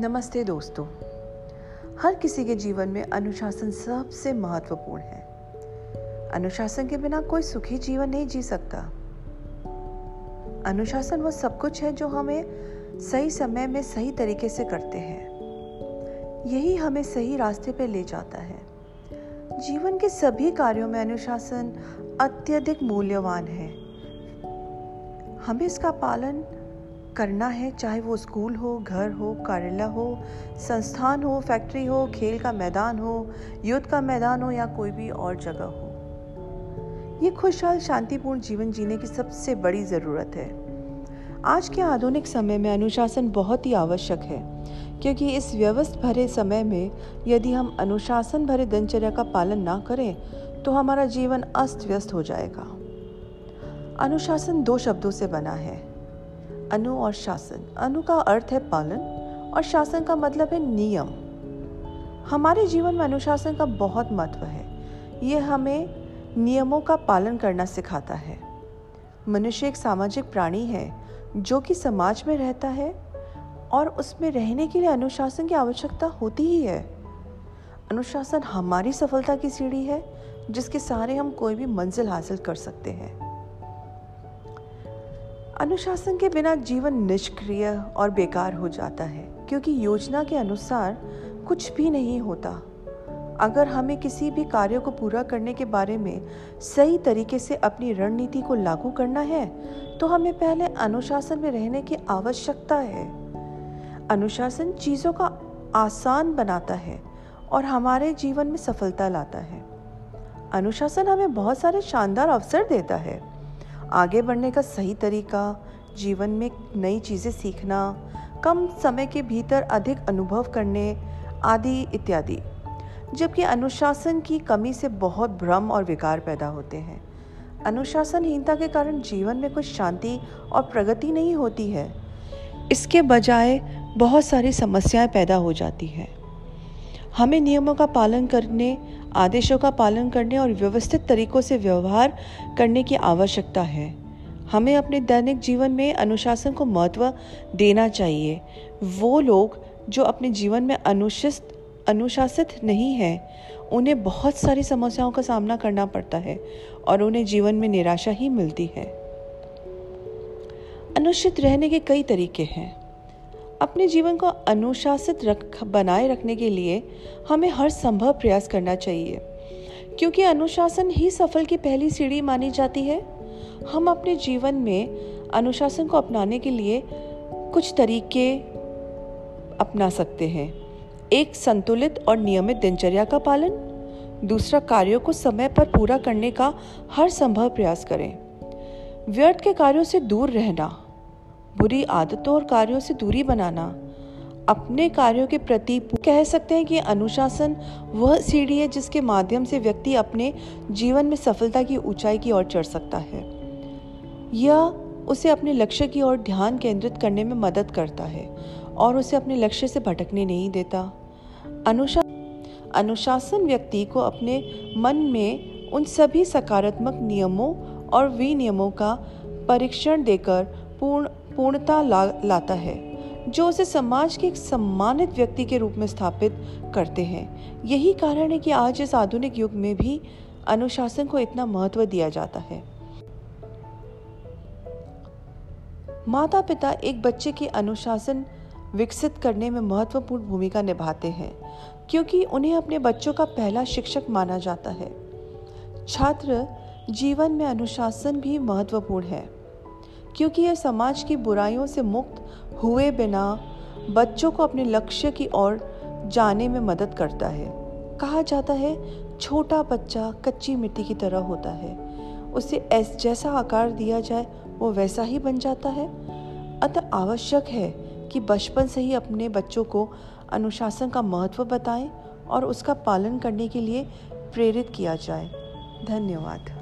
नमस्ते दोस्तों। हर किसी के जीवन में अनुशासन सबसे महत्वपूर्ण है। अनुशासन के बिना कोई सुखी जीवन नहीं जी सकता। अनुशासन वो सब कुछ है जो हमें सही समय में सही तरीके से करते हैं। यही हमें सही रास्ते पर ले जाता है। जीवन के सभी कार्यों में अनुशासन अत्यधिक मूल्यवान है। हमें इसका पालन करना है, चाहे वो स्कूल हो, घर हो, कार्यालय हो, संस्थान हो, फैक्ट्री हो, खेल का मैदान हो, युद्ध का मैदान हो या कोई भी और जगह हो। ये खुशहाल, शांतिपूर्ण जीवन जीने की सबसे बड़ी ज़रूरत है। आज के आधुनिक समय में अनुशासन बहुत ही आवश्यक है, क्योंकि इस व्यवस्थ भरे समय में यदि हम अनुशासन भरे दिनचर्या का पालन ना करें तो हमारा जीवन अस्त व्यस्त हो जाएगा। अनुशासन दो शब्दों से बना है। अनु और शासन। अनु का अर्थ है पालन और शासन का मतलब है नियम। हमारे जीवन में अनुशासन का बहुत महत्व है। ये हमें नियमों का पालन करना सिखाता है। मनुष्य एक सामाजिक प्राणी है, जो कि समाज में रहता है और उसमें रहने के लिए अनुशासन की आवश्यकता होती ही है। अनुशासन हमारी सफलता की सीढ़ी है, जिसके सहारे हम कोई भी मंजिल हासिल कर सकते हैं। अनुशासन के बिना जीवन निष्क्रिय और बेकार हो जाता है, क्योंकि योजना के अनुसार कुछ भी नहीं होता। अगर हमें किसी भी कार्य को पूरा करने के बारे में सही तरीके से अपनी रणनीति को लागू करना है तो हमें पहले अनुशासन में रहने की आवश्यकता है। अनुशासन चीज़ों का आसान बनाता है और हमारे जीवन में सफलता लाता है। अनुशासन हमें बहुत सारे शानदार अवसर देता है। आगे बढ़ने का सही तरीका, जीवन में नई चीज़ें सीखना, कम समय के भीतर अधिक अनुभव करने आदि इत्यादि। जबकि अनुशासन की कमी से बहुत भ्रम और विकार पैदा होते हैं। अनुशासनहीनता के कारण जीवन में कुछ शांति और प्रगति नहीं होती है। इसके बजाय बहुत सारी समस्याएँ पैदा हो जाती हैं। हमें नियमों का पालन करने आदेशों का पालन करने और व्यवस्थित तरीकों से व्यवहार करने की आवश्यकता है। हमें अपने दैनिक जीवन में अनुशासन को महत्व देना चाहिए। वो लोग जो अपने जीवन में अनुशिस्त अनुशासित नहीं है, उन्हें बहुत सारी समस्याओं का सामना करना पड़ता है और उन्हें जीवन में निराशा ही मिलती है। अनुचित रहने के कई तरीके हैं। अपने जीवन को अनुशासित रख, बनाए रखने के लिए हमें हर संभव प्रयास करना चाहिए। क्योंकि अनुशासन ही सफल की पहली सीढ़ी मानी जाती है। हम अपने जीवन में अनुशासन को अपनाने के लिए कुछ तरीके अपना सकते हैं। एक, संतुलित और नियमित दिनचर्या का पालन। दूसरा, कार्यों को समय पर पूरा करने का हर संभव प्रयास करें। व्यर्थ के कार्यों से दूर रहना। बुरी आदतों और कार्यों से दूरी बनाना। अपने कार्यों के प्रति कह सकते हैं कि अनुशासन वह सीढ़ी है जिसके माध्यम से व्यक्ति अपने जीवन में सफलता की ऊंचाई की ओर चढ़ सकता है। यह उसे अपने लक्ष्य की ओर ध्यान केंद्रित करने में मदद करता है और उसे अपने लक्ष्य से भटकने नहीं देता। अनुशा अनुशासन व्यक्ति को अपने मन में उन सभी सकारात्मक नियमों और विनियमों का परीक्षण देकर पूर्ण पूर्णता ला, लाता है जो उसे समाज के एक सम्मानित व्यक्ति के रूप में स्थापित करते हैं। यही कारण है कि आज इस आधुनिक युग में भी अनुशासन को इतना महत्व दिया जाता है। माता पिता एक बच्चे के अनुशासन विकसित करने में महत्वपूर्ण भूमिका निभाते हैं क्योंकि उन्हें अपने बच्चों का पहला शिक्षक माना जाता है। छात्र जीवन में अनुशासन भी महत्वपूर्ण है। क्योंकि यह समाज की बुराइयों से मुक्त हुए बिना बच्चों को अपने लक्ष्य की ओर जाने में मदद करता है। कहा जाता है, छोटा बच्चा कच्ची मिट्टी की तरह होता है। उसे ऐस जैसा आकार दिया जाए, वो वैसा ही बन जाता है। अतः आवश्यक है कि बचपन से ही अपने बच्चों को अनुशासन का महत्व बताएँ और उसका पालन करने के लिए प्रेरित किया जाए। धन्यवाद।